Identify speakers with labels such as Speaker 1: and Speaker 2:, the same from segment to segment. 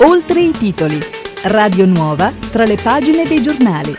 Speaker 1: Oltre i titoli. Radio Nuova tra le pagine dei giornali.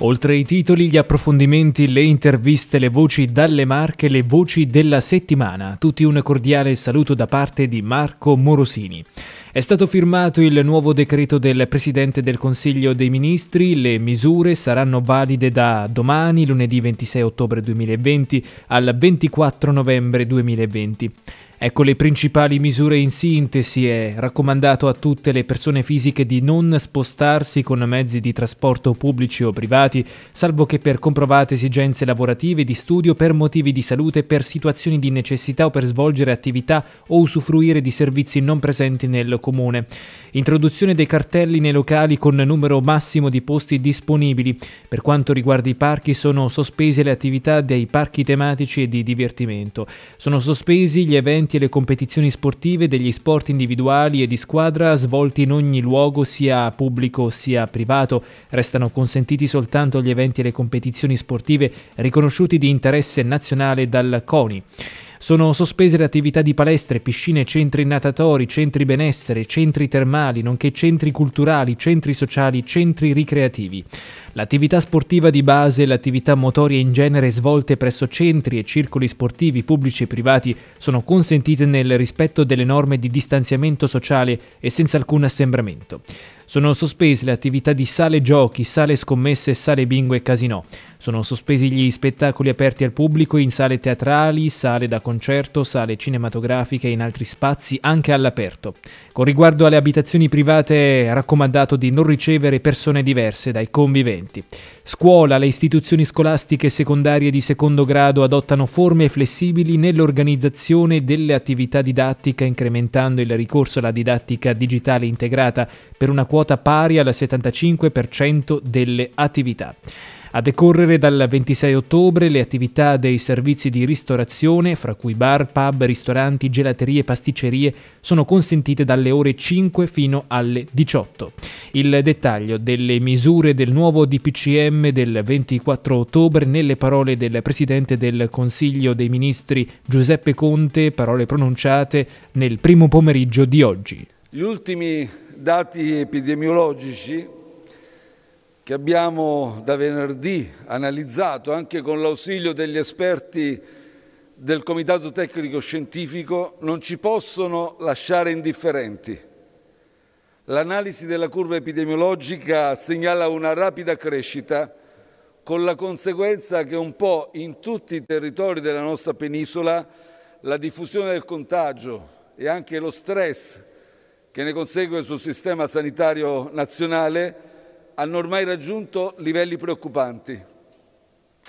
Speaker 2: Oltre i titoli, gli approfondimenti, le interviste, le voci dalle marche, le voci della settimana. Tutti un cordiale saluto da parte di Marco Morosini. È stato firmato il nuovo decreto del Presidente del Consiglio dei Ministri, le misure saranno valide da domani, lunedì 26 ottobre 2020, al 24 novembre 2020. Ecco le principali misure in sintesi. È raccomandato a tutte le persone fisiche di non spostarsi con mezzi di trasporto pubblici o privati, salvo che per comprovate esigenze lavorative, di studio, per motivi di salute, per situazioni di necessità o per svolgere attività o usufruire di servizi non presenti nel comune. Introduzione dei cartelli nei locali con numero massimo di posti disponibili. Per quanto riguarda i parchi sono sospese le attività dei parchi tematici e di divertimento. Sono sospesi gli eventi e le competizioni sportive degli sport individuali e di squadra svolti in ogni luogo sia pubblico sia privato. Restano consentiti soltanto gli eventi e le competizioni sportive riconosciuti di interesse nazionale dal CONI. Sono sospese le attività di palestre, piscine, centri natatori, centri benessere, centri termali, nonché centri culturali, centri sociali, centri ricreativi. L'attività sportiva di base e l'attività motoria in genere svolte presso centri e circoli sportivi pubblici e privati sono consentite nel rispetto delle norme di distanziamento sociale e senza alcun assembramento. Sono sospese le attività di sale giochi, sale scommesse, sale bingo e casinò. Sono sospesi gli spettacoli aperti al pubblico in sale teatrali, sale da concerto, sale cinematografiche e in altri spazi anche all'aperto. Con riguardo alle abitazioni private è raccomandato di non ricevere persone diverse dai conviventi. Scuola, le istituzioni scolastiche secondarie di secondo grado adottano forme flessibili nell'organizzazione delle attività didattiche incrementando il ricorso alla didattica digitale integrata per una quota pari al 75% delle attività. A decorrere dal 26 ottobre le attività dei servizi di ristorazione, fra cui bar, pub, ristoranti, gelaterie e pasticcerie, sono consentite dalle ore 5 fino alle 18. Il dettaglio delle misure del nuovo DPCM del 24 ottobre nelle parole del Presidente del Consiglio dei Ministri Giuseppe Conte, parole pronunciate nel primo pomeriggio di oggi.
Speaker 3: Gli ultimi dati epidemiologici che abbiamo da venerdì analizzato anche con l'ausilio degli esperti del Comitato Tecnico Scientifico non ci possono lasciare indifferenti. L'analisi della curva epidemiologica segnala una rapida crescita con la conseguenza che un po' in tutti i territori della nostra penisola la diffusione del contagio e anche lo stress che ne consegue sul sistema sanitario nazionale hanno ormai raggiunto livelli preoccupanti.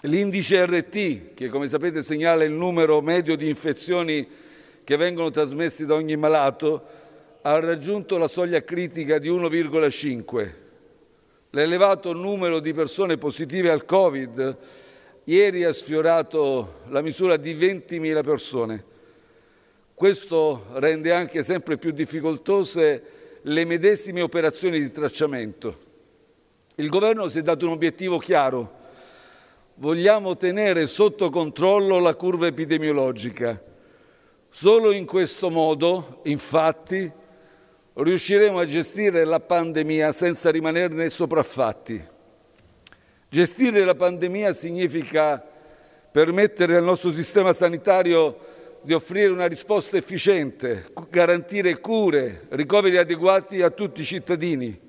Speaker 3: L'indice RT, che come sapete segnala il numero medio di infezioni che vengono trasmessi da ogni malato, ha raggiunto la soglia critica di 1,5. L'elevato numero di persone positive al Covid ieri ha sfiorato la misura di 20.000 persone. Questo rende anche sempre più difficoltose le medesime operazioni di tracciamento. Il governo si è dato un obiettivo chiaro. Vogliamo tenere sotto controllo la curva epidemiologica. Solo in questo modo, infatti, riusciremo a gestire la pandemia senza rimanerne sopraffatti. Gestire la pandemia significa permettere al nostro sistema sanitario di offrire una risposta efficiente, garantire cure, ricoveri adeguati a tutti i cittadini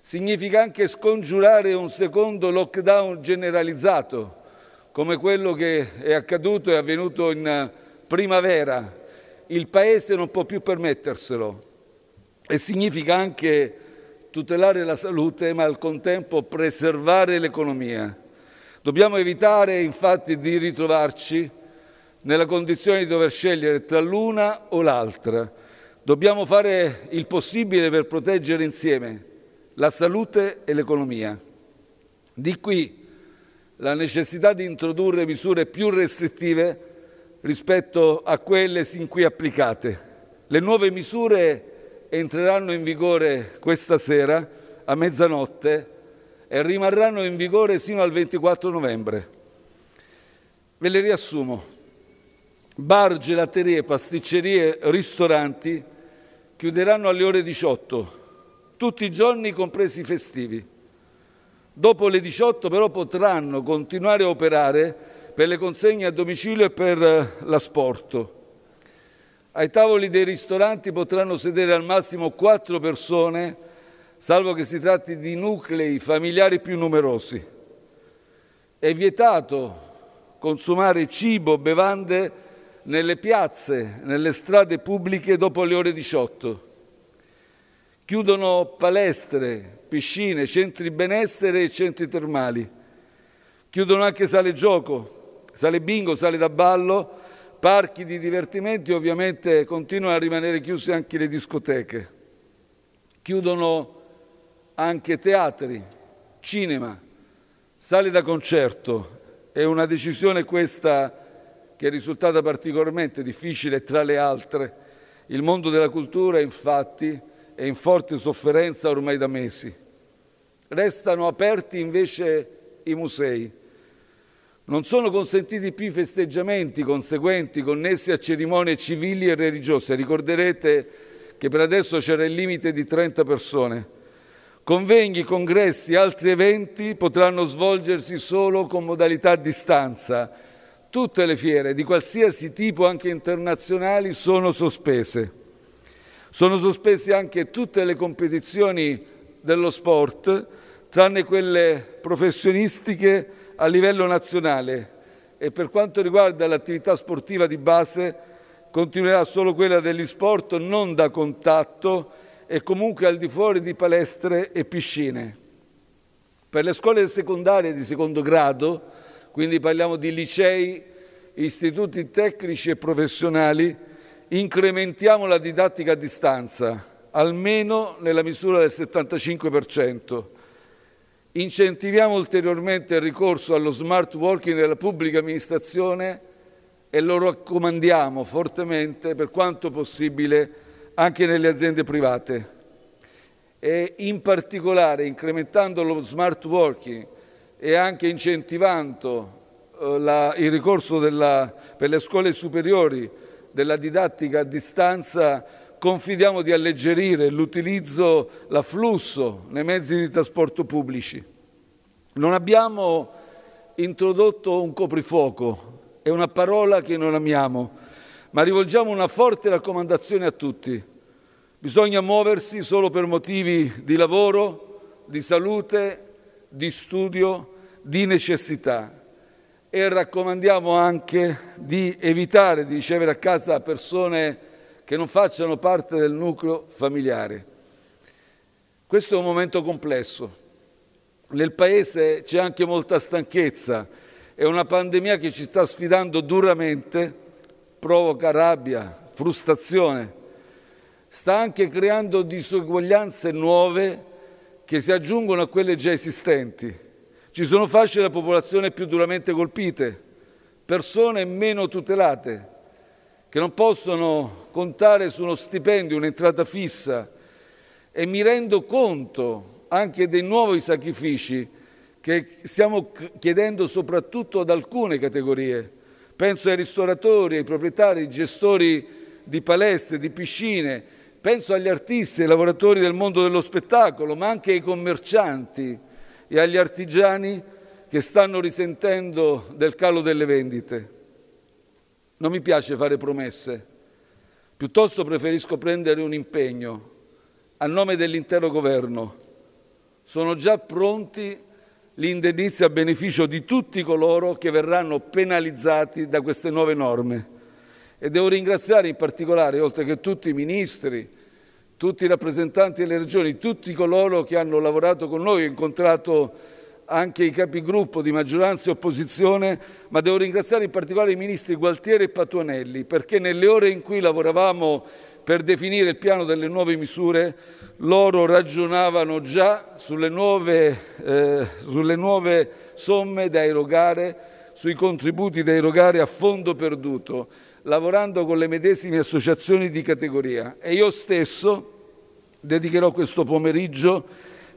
Speaker 3: significa anche scongiurare un secondo lockdown generalizzato, come quello che è accaduto e avvenuto in primavera. Il Paese non può più permetterselo e significa anche tutelare la salute, ma al contempo preservare l'economia. Dobbiamo evitare infatti di ritrovarci nella condizione di dover scegliere tra l'una o l'altra. Dobbiamo fare il possibile per proteggere insieme la salute e l'economia. Di qui la necessità di introdurre misure più restrittive rispetto a quelle sin qui applicate. Le nuove misure entreranno in vigore questa sera a mezzanotte e rimarranno in vigore sino al 24 novembre. Ve le riassumo. Bar, gelaterie, pasticcerie, ristoranti chiuderanno alle ore 18, tutti i giorni compresi i festivi. Dopo le 18 però potranno continuare a operare per le consegne a domicilio e per eh, l'asporto. Ai tavoli dei ristoranti potranno sedere al massimo quattro persone, salvo che si tratti di nuclei familiari più numerosi. È vietato consumare cibo, bevande nelle piazze, nelle strade pubbliche dopo le ore 18. Chiudono palestre, piscine, centri benessere e centri termali. Chiudono anche sale gioco, sale bingo, sale da ballo, parchi di divertimenti ovviamente continuano a rimanere chiuse anche le discoteche. Chiudono anche teatri, cinema, sale da concerto. È una decisione questa che è risultata particolarmente difficile tra le altre. Il mondo della cultura, infatti, è in forte sofferenza ormai da mesi. Restano aperti invece i musei. Non sono consentiti più i festeggiamenti conseguenti connessi a cerimonie civili e religiose. Ricorderete che per adesso c'era il limite di 30 persone. Convegni, congressi, altri eventi potranno svolgersi solo con modalità a distanza Tutte le fiere di qualsiasi tipo, anche internazionali, sono sospese. Sono sospese anche tutte le competizioni dello sport, tranne quelle professionistiche a livello nazionale e per quanto riguarda l'attività sportiva di base continuerà solo quella degli sport non da contatto e comunque al di fuori di palestre e piscine. Per le scuole secondarie di secondo grado quindi parliamo di licei, istituti tecnici e professionali, incrementiamo la didattica a distanza, almeno nella misura del 75%. Incentiviamo ulteriormente il ricorso allo smart working nella pubblica amministrazione e lo raccomandiamo fortemente per quanto possibile anche nelle aziende private. E in particolare incrementando lo smart working e anche incentivando eh, la, il ricorso della, per le scuole superiori della didattica a distanza, confidiamo di alleggerire l'utilizzo, l'afflusso nei mezzi di trasporto pubblici. Non abbiamo introdotto un coprifuoco, è una parola che non amiamo, ma rivolgiamo una forte raccomandazione a tutti. Bisogna muoversi solo per motivi di lavoro, di salute, di studio, di necessità e raccomandiamo anche di evitare di ricevere a casa persone che non facciano parte del nucleo familiare. Questo è un momento complesso. Nel Paese c'è anche molta stanchezza e una pandemia che ci sta sfidando duramente provoca rabbia, frustrazione, sta anche creando disuguaglianze nuove che si aggiungono a quelle già esistenti. Ci sono fasce della popolazione più duramente colpite, persone meno tutelate, che non possono contare su uno stipendio, un'entrata fissa. E mi rendo conto anche dei nuovi sacrifici che stiamo chiedendo soprattutto ad alcune categorie. Penso ai ristoratori, ai proprietari, ai gestori di palestre, di piscine, Penso agli artisti, ai lavoratori del mondo dello spettacolo, ma anche ai commercianti e agli artigiani che stanno risentendo del calo delle vendite. Non mi piace fare promesse, piuttosto preferisco prendere un impegno a nome dell'intero governo. Sono già pronti gli indennizi a beneficio di tutti coloro che verranno penalizzati da queste nuove norme. E devo ringraziare in particolare, oltre che tutti i ministri, tutti i rappresentanti delle regioni, tutti coloro che hanno lavorato con noi, ho incontrato anche i capigruppo di maggioranza e opposizione, ma devo ringraziare in particolare i ministri Gualtieri e Patuanelli, perché nelle ore in cui lavoravamo per definire il piano delle nuove misure, loro ragionavano già sulle nuove, eh, sulle nuove somme da erogare, sui contributi da erogare a fondo perduto lavorando con le medesime associazioni di categoria e io stesso dedicherò questo pomeriggio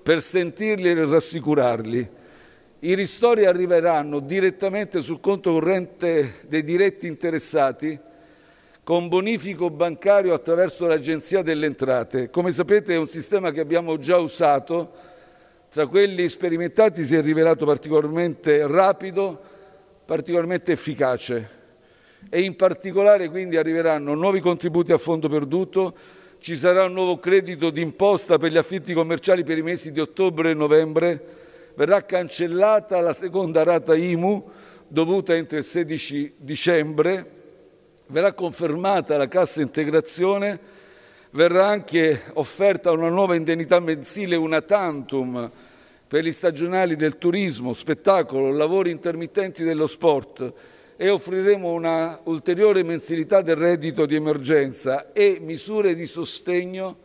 Speaker 3: per sentirli e rassicurarli. I ristori arriveranno direttamente sul conto corrente dei diretti interessati con bonifico bancario attraverso l'Agenzia delle Entrate. Come sapete è un sistema che abbiamo già usato, tra quelli sperimentati si è rivelato particolarmente rapido, particolarmente efficace e in particolare quindi arriveranno nuovi contributi a fondo perduto, ci sarà un nuovo credito d'imposta per gli affitti commerciali per i mesi di ottobre e novembre, verrà cancellata la seconda rata IMU dovuta entro il 16 dicembre, verrà confermata la cassa integrazione, verrà anche offerta una nuova indennità mensile una tantum per gli stagionali del turismo, spettacolo, lavori intermittenti dello sport e offriremo una ulteriore mensilità del reddito di emergenza e misure di sostegno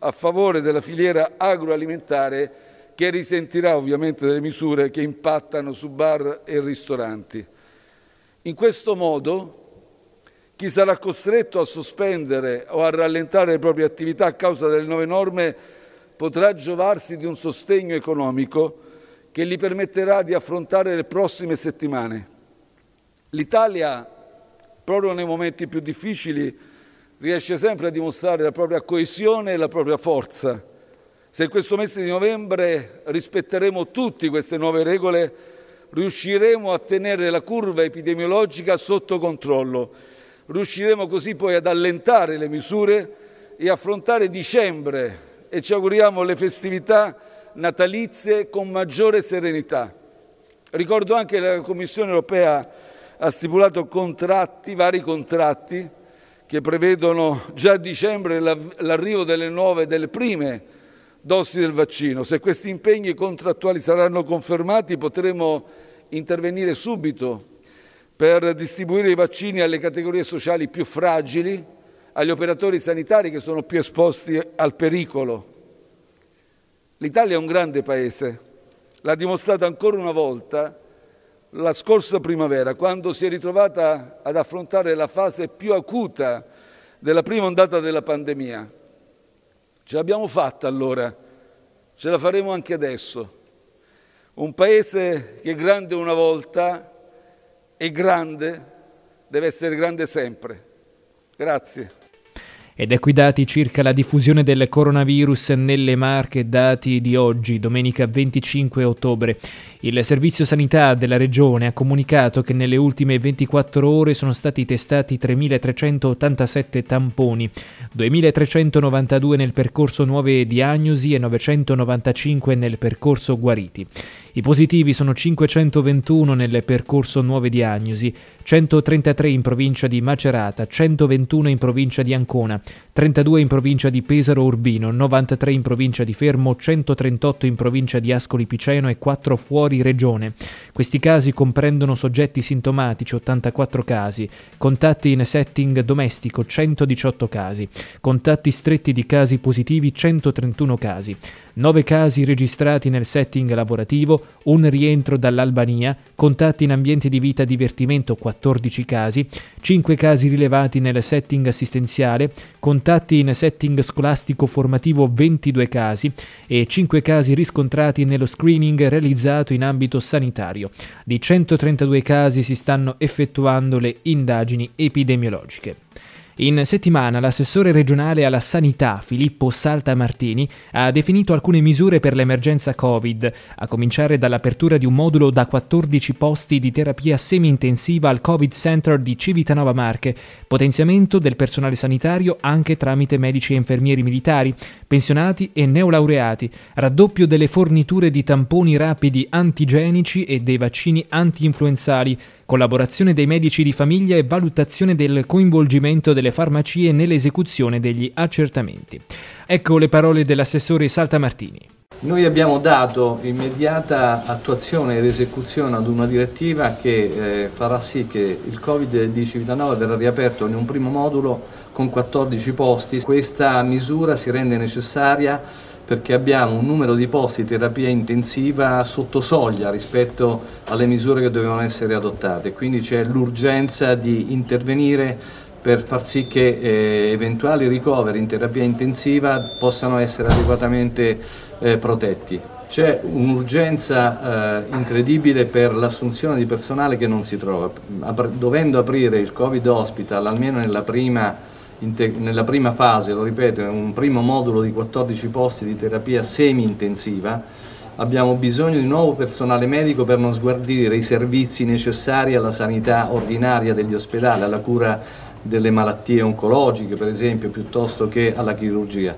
Speaker 3: a favore della filiera agroalimentare che risentirà ovviamente delle misure che impattano su bar e ristoranti. In questo modo chi sarà costretto a sospendere o a rallentare le proprie attività a causa delle nuove norme potrà giovarsi di un sostegno economico che gli permetterà di affrontare le prossime settimane. L'Italia, proprio nei momenti più difficili, riesce sempre a dimostrare la propria coesione e la propria forza. Se in questo mese di novembre rispetteremo tutte queste nuove regole, riusciremo a tenere la curva epidemiologica sotto controllo Riusciremo così poi ad allentare le misure e affrontare dicembre e ci auguriamo le festività natalizie con maggiore serenità. Ricordo anche che la Commissione europea ha stipulato contratti, vari contratti, che prevedono già a dicembre l'arrivo delle nuove, delle prime dosi del vaccino. Se questi impegni contrattuali saranno confermati potremo intervenire subito per distribuire i vaccini alle categorie sociali più fragili, agli operatori sanitari che sono più esposti al pericolo. L'Italia è un grande paese, l'ha dimostrato ancora una volta la scorsa primavera, quando si è ritrovata ad affrontare la fase più acuta della prima ondata della pandemia. Ce l'abbiamo fatta allora, ce la faremo anche adesso. Un paese che è grande una volta è grande, deve essere grande sempre. Grazie.
Speaker 2: Ed ecco i dati circa la diffusione del coronavirus nelle Marche, dati di oggi, domenica 25 ottobre. Il Servizio Sanità della Regione ha comunicato che nelle ultime 24 ore sono stati testati 3.387 tamponi, 2.392 nel percorso nuove diagnosi e 995 nel percorso guariti. I positivi sono 521 nel percorso nuove diagnosi, 133 in provincia di Macerata, 121 in provincia di Ancona, 32 in provincia di Pesaro Urbino, 93 in provincia di Fermo, 138 in provincia di Ascoli Piceno e 4 fuori regione. Questi casi comprendono soggetti sintomatici 84 casi, contatti in setting domestico 118 casi, contatti stretti di casi positivi 131 casi. 9 casi registrati nel setting lavorativo, un rientro dall'Albania, contatti in ambienti di vita divertimento 14 casi, 5 casi rilevati nel setting assistenziale, contatti in setting scolastico formativo 22 casi e 5 casi riscontrati nello screening realizzato in ambito sanitario. Di 132 casi si stanno effettuando le indagini epidemiologiche. In settimana l'assessore regionale alla sanità Filippo Saltamartini ha definito alcune misure per l'emergenza Covid, a cominciare dall'apertura di un modulo da 14 posti di terapia semi-intensiva al Covid Center di Civitanova Marche, potenziamento del personale sanitario anche tramite medici e infermieri militari, pensionati e neolaureati, raddoppio delle forniture di tamponi rapidi antigenici e dei vaccini anti-influenzali, collaborazione dei medici di famiglia e valutazione del coinvolgimento delle farmacie nell'esecuzione degli accertamenti. Ecco le parole dell'assessore Saltamartini.
Speaker 4: Noi abbiamo dato immediata attuazione ed esecuzione ad una direttiva che eh, farà sì che il Covid di Civitanova verrà riaperto in un primo modulo con 14 posti. Questa misura si rende necessaria perché abbiamo un numero di posti di terapia intensiva sotto soglia rispetto alle misure che dovevano essere adottate, quindi c'è l'urgenza di intervenire per far sì che eh, eventuali ricoveri in terapia intensiva possano essere adeguatamente eh, protetti. c'è un'urgenza eh, incredibile per l'assunzione di personale che non si trova. Dovendo aprire il Covid Hospital, almeno nella prima, nella prima fase, lo ripeto, è un primo modulo di 14 posti di terapia semi-intensiva, abbiamo bisogno di nuovo personale medico per non sguardire i servizi necessari alla sanità ordinaria degli ospedali, alla cura delle malattie oncologiche per esempio, piuttosto che alla chirurgia.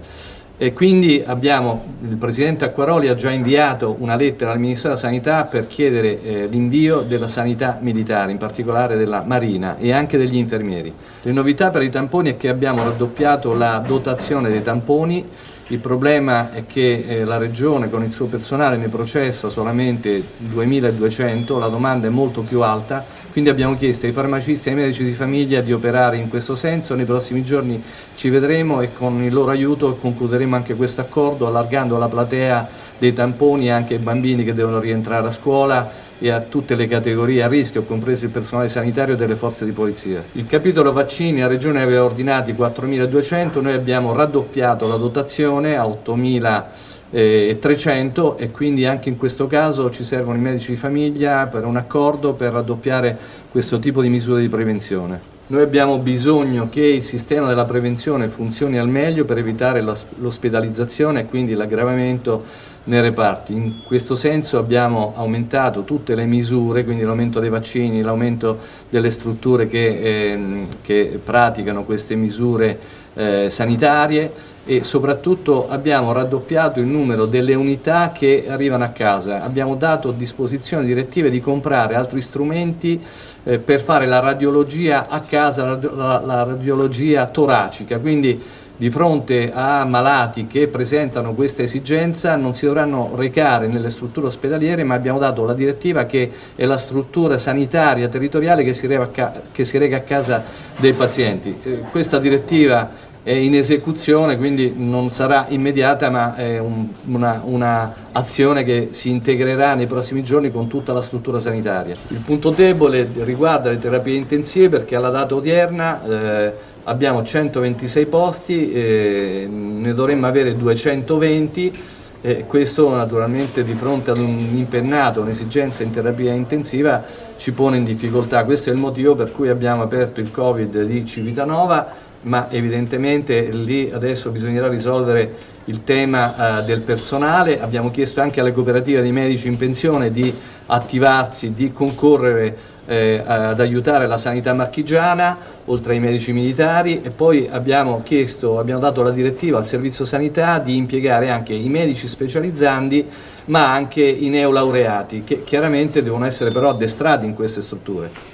Speaker 4: E quindi abbiamo, il Presidente Acquaroli ha già inviato una lettera al Ministero della Sanità per chiedere eh, l'invio della sanità militare, in particolare della Marina e anche degli infermieri. Le novità per i tamponi è che abbiamo raddoppiato la dotazione dei tamponi, il problema è che eh, la Regione con il suo personale ne processa solamente 2200, la domanda è molto più alta, quindi abbiamo chiesto ai farmacisti e ai medici di famiglia di operare in questo senso, nei prossimi giorni ci vedremo e con il loro aiuto concluderemo anche questo accordo allargando la platea dei tamponi anche ai bambini che devono rientrare a scuola e a tutte le categorie a rischio, compreso il personale sanitario delle forze di polizia. Il capitolo vaccini a Regione aveva ordinati 4.200, noi abbiamo raddoppiato la dotazione a 8.000 e 300 e quindi anche in questo caso ci servono i medici di famiglia per un accordo per raddoppiare questo tipo di misure di prevenzione. Noi abbiamo bisogno che il sistema della prevenzione funzioni al meglio per evitare l'ospedalizzazione e quindi l'aggravamento nei reparti. In questo senso abbiamo aumentato tutte le misure, quindi l'aumento dei vaccini, l'aumento delle strutture che, eh, che praticano queste misure eh, sanitarie e soprattutto abbiamo raddoppiato il numero delle unità che arrivano a casa. Abbiamo dato disposizione direttive di comprare altri strumenti eh, per fare la radiologia a casa, la, la, radiologia toracica, quindi di fronte a malati che presentano questa esigenza non si dovranno recare nelle strutture ospedaliere ma abbiamo dato la direttiva che è la struttura sanitaria territoriale che si, rega a casa dei pazienti. Eh, questa direttiva è in esecuzione quindi non sarà immediata ma è un, una, una, azione che si integrerà nei prossimi giorni con tutta la struttura sanitaria. Il punto debole riguarda le terapie intensive perché alla data odierna eh, abbiamo 126 posti, eh, ne dovremmo avere 220 e questo naturalmente di fronte ad un impennato, un'esigenza in terapia intensiva ci pone in difficoltà. Questo è il motivo per cui abbiamo aperto il Covid di Civitanova ma evidentemente lì adesso bisognerà risolvere il tema eh, del personale, abbiamo chiesto anche alle cooperative dei medici in pensione di attivarsi, di concorrere eh, ad aiutare la sanità marchigiana, oltre ai medici militari e poi abbiamo chiesto, abbiamo dato la direttiva al servizio sanità di impiegare anche i medici specializzandi ma anche i neolaureati che chiaramente devono essere però addestrati in queste strutture.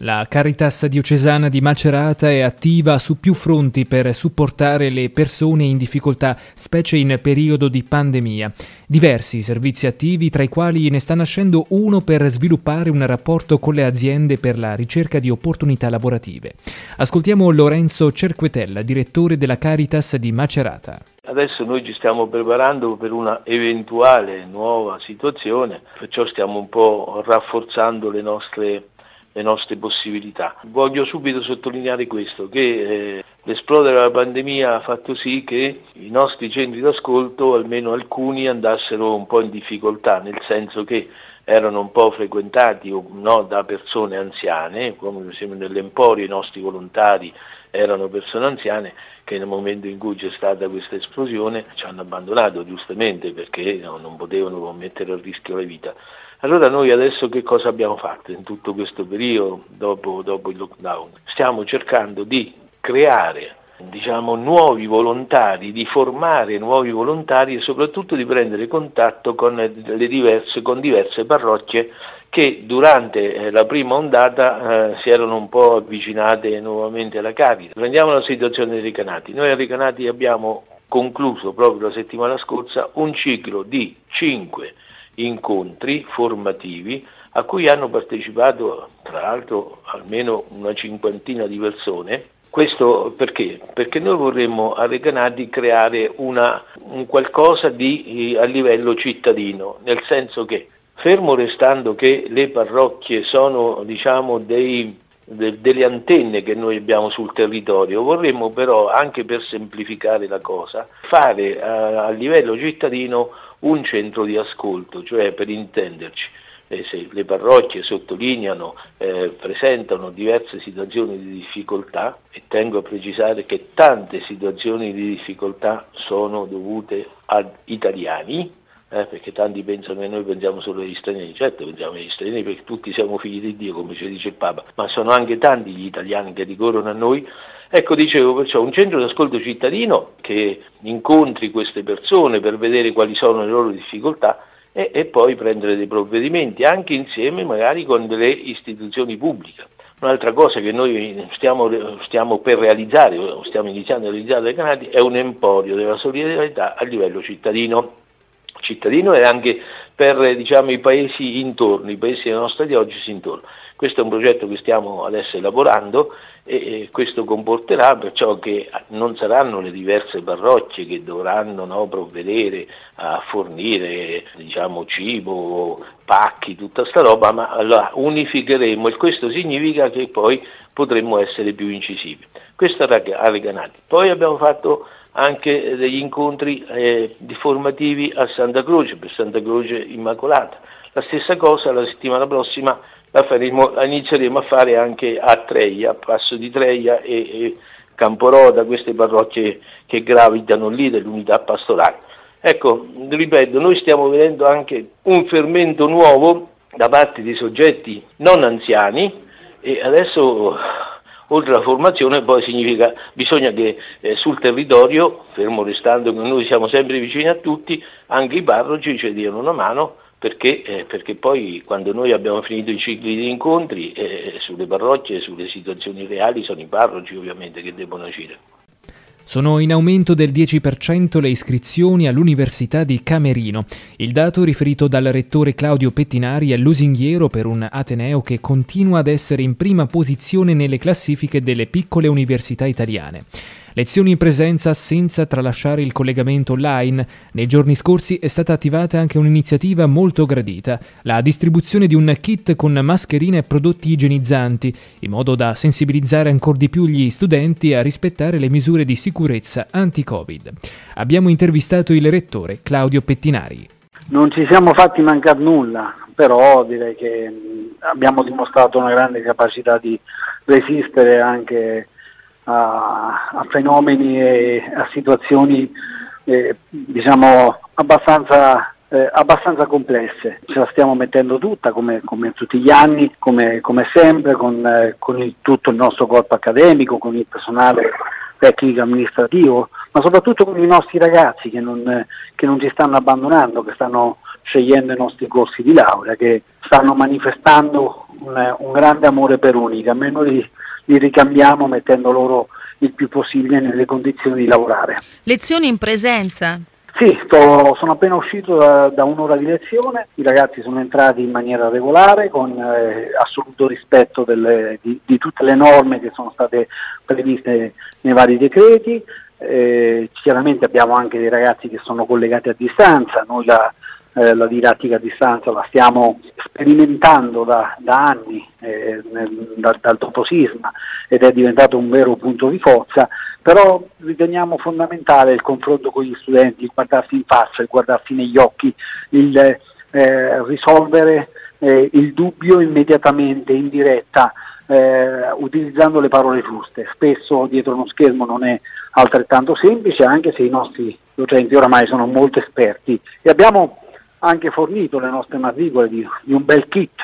Speaker 2: La Caritas diocesana di Macerata è attiva su più fronti per supportare le persone in difficoltà, specie in periodo di pandemia. Diversi servizi attivi, tra i quali ne sta nascendo uno per sviluppare un rapporto con le aziende per la ricerca di opportunità lavorative. Ascoltiamo Lorenzo Cerquetella, direttore della Caritas di Macerata.
Speaker 5: Adesso noi ci stiamo preparando per una eventuale nuova situazione, perciò stiamo un po' rafforzando le nostre le nostre possibilità. Voglio subito sottolineare questo, che eh, l'esplodere della pandemia ha fatto sì che i nostri centri d'ascolto, almeno alcuni, andassero un po' in difficoltà, nel senso che erano un po' frequentati no, da persone anziane, come per esempio nell'Emporio i nostri volontari erano persone anziane che nel momento in cui c'è stata questa esplosione ci hanno abbandonato giustamente perché no, non potevano mettere a rischio la vita. Allora noi adesso che cosa abbiamo fatto in tutto questo periodo dopo, dopo il lockdown? Stiamo cercando di creare diciamo, nuovi volontari, di formare nuovi volontari e soprattutto di prendere contatto con, diverse, con diverse parrocchie che durante eh, la prima ondata eh, si erano un po' avvicinate nuovamente alla Caritas. Prendiamo la situazione dei Recanati. Noi a Recanati abbiamo concluso proprio la settimana scorsa un ciclo di 5 incontri formativi a cui hanno partecipato tra l'altro almeno una cinquantina di persone. Questo perché? Perché noi vorremmo a Recanati creare una, un qualcosa di, a livello cittadino, nel senso che fermo restando che le parrocchie sono diciamo, dei de, delle antenne che noi abbiamo sul territorio. Vorremmo però, anche per semplificare la cosa, fare a, a livello cittadino un centro di ascolto, cioè per intenderci. Eh, se le parrocchie sottolineano, eh, presentano diverse situazioni di difficoltà e tengo a precisare che tante situazioni di difficoltà sono dovute ad italiani, eh, perché tanti pensano che noi pensiamo solo agli stranieri, certo pensiamo agli stranieri perché tutti siamo figli di Dio, come ci dice il Papa, ma sono anche tanti gli italiani che ricorrono a noi. Ecco, dicevo perciò un centro di ascolto cittadino che incontri queste persone per vedere quali sono le loro difficoltà e, e poi prendere dei provvedimenti, anche insieme magari con delle istituzioni pubbliche. Un'altra cosa che noi stiamo, stiamo per realizzare, stiamo iniziando a realizzare dai Canadi, è un emporio della solidarietà a livello cittadino cittadino e anche per diciamo, i paesi intorno, i paesi della nostra diocesi intorno. Questo è un progetto che stiamo adesso elaborando e questo comporterà perciò che non saranno le diverse parrocchie che dovranno no, provvedere a fornire diciamo, cibo, pacchi, tutta sta roba, ma la unificheremo e questo significa che poi potremmo essere più incisivi. Questo a Reganati. Poi abbiamo fatto anche degli incontri eh, formativi a Santa Croce, per Santa Croce Immacolata. La stessa cosa la settimana prossima la, faremo, la inizieremo a fare anche a Treia, Passo di Treia e, e Camporoda, queste parrocchie che gravitano lì dell'unità pastorale. Ecco, ripeto, noi stiamo vedendo anche un fermento nuovo da parte di soggetti non anziani e adesso oltre alla formazione poi significa bisogna che eh, sul territorio, fermo restando che noi siamo sempre vicini a tutti, anche i parroci ci diano una mano perché, eh, perché, poi quando noi abbiamo finito i cicli di incontri eh, sulle parrocchie, sulle situazioni reali, sono i parroci ovviamente che devono agire.
Speaker 2: Sono in aumento del 10% le iscrizioni all'Università di Camerino. Il dato riferito dal rettore Claudio Pettinari è lusinghiero per un Ateneo che continua ad essere in prima posizione nelle classifiche delle piccole università italiane. Lezioni in presenza senza tralasciare il collegamento online. Nei giorni scorsi è stata attivata anche un'iniziativa molto gradita, la distribuzione di un kit con mascherine e prodotti igienizzanti, in modo da sensibilizzare ancora di più gli studenti a rispettare le misure di sicurezza anti-Covid. Abbiamo intervistato il rettore Claudio Pettinari.
Speaker 6: Non ci siamo fatti mancare nulla, però direi che abbiamo dimostrato una grande capacità di resistere anche a, a fenomeni e a situazioni eh, diciamo abbastanza, eh, abbastanza, complesse. Ce la stiamo mettendo tutta come, come tutti gli anni, come, come sempre, con, eh, con il, tutto il nostro corpo accademico, con il personale tecnico amministrativo, ma soprattutto con i nostri ragazzi che non, che non ci stanno abbandonando, che stanno scegliendo i nostri corsi di laurea, che stanno manifestando un, un grande amore per Unica. A me noi li ricambiamo mettendo loro il più possibile nelle condizioni di lavorare.
Speaker 7: Lezioni in presenza?
Speaker 6: Sì, sto, sono appena uscito da, da, un'ora di lezione, i ragazzi sono entrati in maniera regolare con eh, assoluto rispetto delle, di, di, tutte le norme che sono state previste nei vari decreti, eh, chiaramente abbiamo anche dei ragazzi che sono collegati a distanza, noi la, eh, la didattica a distanza la stiamo sperimentando da, da anni eh, nel, dal, dal doposisma ed è diventato un vero punto di forza, però riteniamo fondamentale il confronto con gli studenti, il guardarsi in faccia, il guardarsi negli occhi, il eh, risolvere eh, il dubbio immediatamente in diretta eh, utilizzando le parole giuste. Spesso dietro uno schermo non è altrettanto semplice, anche se i nostri docenti oramai sono molto esperti e abbiamo anche fornito le nostre matricole di, di un bel kit,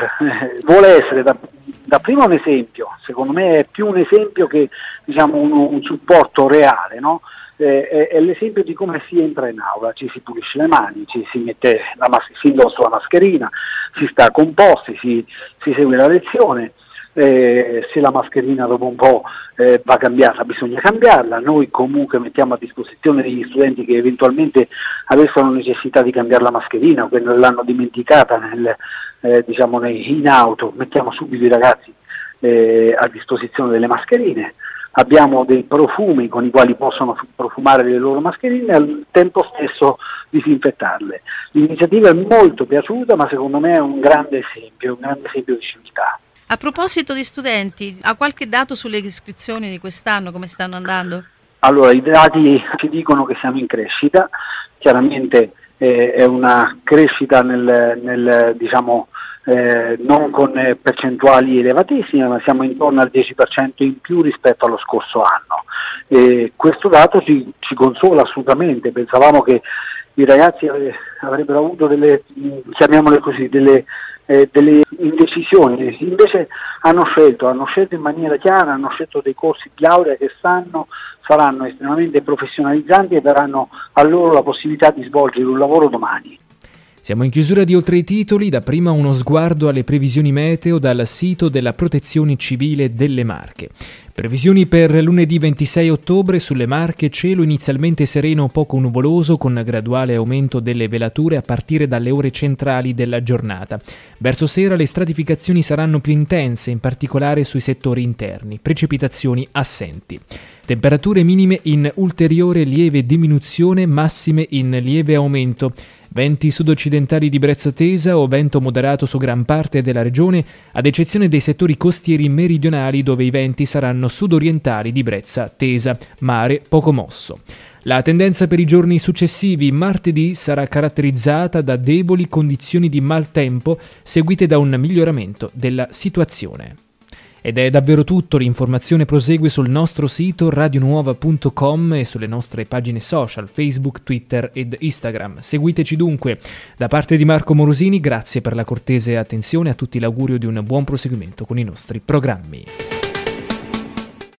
Speaker 6: vuole essere da, da, prima un esempio, secondo me è più un esempio che diciamo, un, un supporto reale, no? eh, è, è, l'esempio di come si entra in aula, ci si pulisce le mani, ci si, mette la mas- si indossa la mascherina, si sta composti, si, si segue la lezione eh, se la mascherina dopo un po' eh, va cambiata bisogna cambiarla, noi comunque mettiamo a disposizione degli studenti che eventualmente avessero necessità di cambiare la mascherina o che l'hanno dimenticata nel, eh, diciamo in auto, mettiamo subito i ragazzi eh, a disposizione delle mascherine abbiamo dei profumi con i quali possono profumare le loro mascherine e al tempo stesso disinfettarle. L'iniziativa è molto piaciuta ma secondo me è un grande esempio, un grande esempio di civiltà.
Speaker 7: A proposito di studenti, ha qualche dato sulle iscrizioni di quest'anno, come stanno andando?
Speaker 6: Allora, i dati ci dicono che siamo in crescita, chiaramente eh, è una crescita nel, nel diciamo, eh, non con percentuali elevatissime, ma siamo intorno al 10% in più rispetto allo scorso anno. E questo dato ci, ci, consola assolutamente, pensavamo che i ragazzi avrebbero avuto delle, chiamiamole così, delle, eh, delle indecisioni, invece hanno scelto, hanno scelto in maniera chiara, hanno scelto dei corsi di laurea che sanno saranno estremamente professionalizzanti e daranno a loro la possibilità di svolgere un lavoro domani.
Speaker 2: Siamo in chiusura di Oltre i titoli, da prima uno sguardo alle previsioni meteo dal sito della Protezione Civile delle Marche. Previsioni per lunedì 26 ottobre sulle Marche, cielo inizialmente sereno o poco nuvoloso con graduale aumento delle velature a partire dalle ore centrali della giornata. Verso sera le stratificazioni saranno più intense, in particolare sui settori interni, precipitazioni assenti. Temperature minime in ulteriore lieve diminuzione, massime in lieve aumento. Venti sud-occidentali di brezza tesa o vento moderato su gran parte della regione, ad eccezione dei settori costieri meridionali dove i venti saranno sud-orientali di brezza tesa, mare poco mosso. La tendenza per i giorni successivi, martedì, sarà caratterizzata da deboli condizioni di maltempo seguite da un miglioramento della situazione. Ed è davvero tutto, l'informazione prosegue sul nostro sito radionuova.com e sulle nostre pagine social Facebook, Twitter ed Instagram. Seguiteci dunque. Da parte di Marco Morosini, grazie per la cortese attenzione, a tutti l'augurio di un buon proseguimento con i nostri programmi.